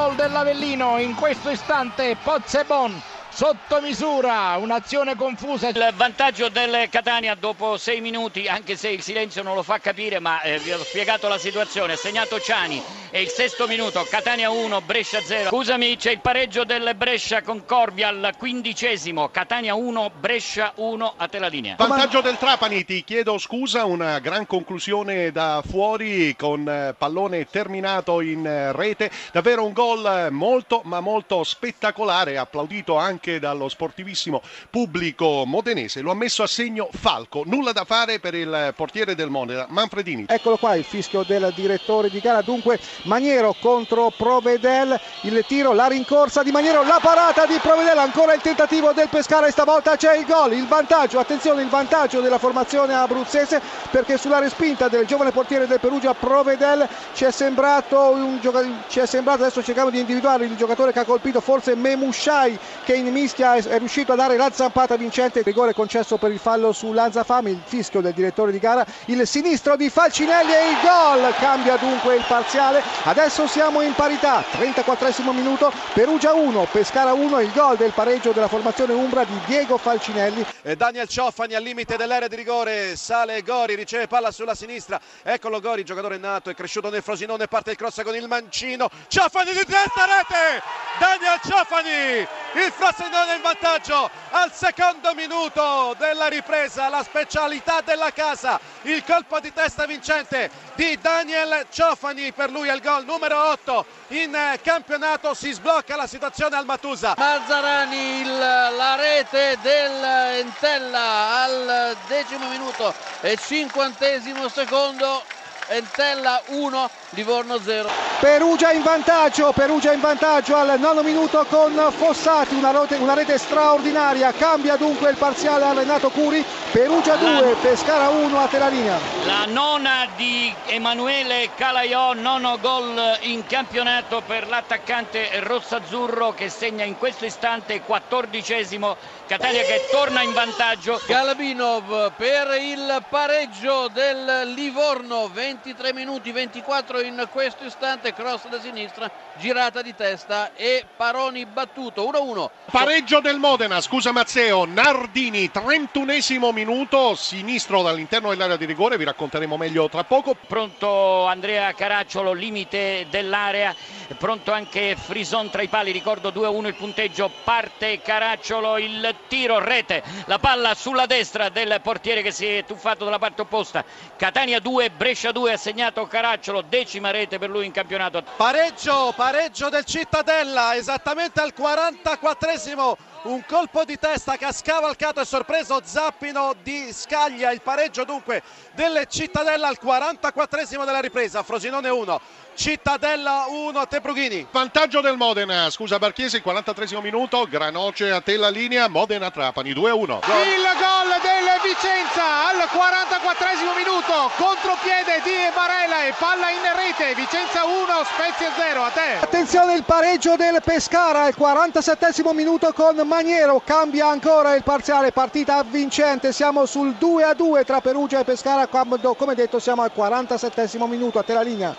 Gol dell'Avellino in questo istante Pozzebon sotto misura, un'azione confusa. Il vantaggio del Catania dopo sei minuti, anche se il silenzio non lo fa capire, ma eh, vi ho spiegato la situazione. Ha segnato Ciani, è il sesto minuto, Catania 1, Brescia 0. Scusami, c'è il pareggio del Brescia con Corbi al quindicesimo, Catania 1, Brescia 1, a te la linea. Vantaggio del Trapani, ti chiedo scusa, una gran conclusione da fuori con eh, pallone terminato in eh, rete, davvero un gol molto ma molto spettacolare, applaudito anche anche dallo sportivissimo pubblico modenese. Lo ha messo a segno Falco. Nulla da fare per il portiere del Modena, Manfredini. Eccolo qua il fischio del direttore di gara. Dunque Maniero contro Provedel. Il tiro, la rincorsa di Maniero, la parata di Provedel. Ancora il tentativo del Pescara e stavolta c'è il gol. Il vantaggio, attenzione, il vantaggio della formazione abruzzese perché sulla respinta del giovane portiere del Perugia Provedel ci è sembrato un giocatore ci è sembrato adesso cerchiamo di individuare il giocatore che ha colpito forse Memushai che in mischia è riuscito a dare la zampata vincente, il rigore concesso per il fallo su Lanzafame, il fischio del direttore di gara, il sinistro di Falcinelli e il gol, cambia dunque il parziale, adesso siamo in parità, 34 minuto, Perugia 1, Pescara 1, il gol del pareggio della formazione Umbra di Diego Falcinelli. E Daniel Ciofani al limite dell'area di rigore, sale Gori, riceve palla sulla sinistra, eccolo Gori, giocatore nato, è cresciuto nel Frosinone, parte il cross con il mancino, Ciofani di testa rete, Daniel Ciofani, il Frosinone in vantaggio al secondo minuto della ripresa, la specialità della casa, il colpo di testa vincente di Daniel Ciofani, per lui è il gol numero 8 in campionato, si sblocca la situazione al Matusa. Mazzarani, il, la rete del Entella al decimo minuto e cinquantesimo secondo Entella 1, Livorno 0. Perugia in vantaggio, Perugia in vantaggio al nono minuto con Fossati, una rete, una rete straordinaria, cambia dunque il parziale a Renato Curi, Perugia 2, Pescara 1 a Telalinea. La nona di Emanuele Calaiò, nono gol in campionato per l'attaccante rossazzurro che segna in questo istante quattordicesimo, Catania che torna in vantaggio. Galabinov per il pareggio del Livorno, 23 minuti 24 in questo istante, cross da sinistra, girata di testa e Paroni battuto 1-1. Pareggio del Modena, scusa Mazzeo, Nardini, 31esimo minuto, sinistro dall'interno dell'area di rigore, vi racconteremo meglio tra poco. Pronto Andrea Caracciolo, limite dell'area, pronto anche Frison tra i pali, ricordo 2-1 il punteggio, parte Caracciolo, il tiro, rete, la palla sulla destra del portiere che si è tuffato dalla parte opposta, Catania 2, Brescia 2, ha segnato Caracciolo, decima rete per lui in campionato. Pareggio, pareggio del Cittadella, esattamente al 44esimo un colpo di testa che ha scavalcato e sorpreso Zappino di Scaglia, il pareggio dunque del Cittadella al 44esimo della ripresa, Frosinone 1, Cittadella 1, Tebrughini. Vantaggio del Modena, scusa Barchiesi, il 43esimo minuto, Granoce a te la linea, Modena Trapani 2-1. Il Vicenza al 44esimo minuto, contropiede di Varela e palla in rete, Vicenza 1, Spezia 0, a te. Attenzione il pareggio del Pescara al 47esimo minuto con Maniero, cambia ancora il parziale, partita vincente, siamo sul 2-2 tra Perugia e Pescara, come detto siamo al 47esimo minuto, a te la linea.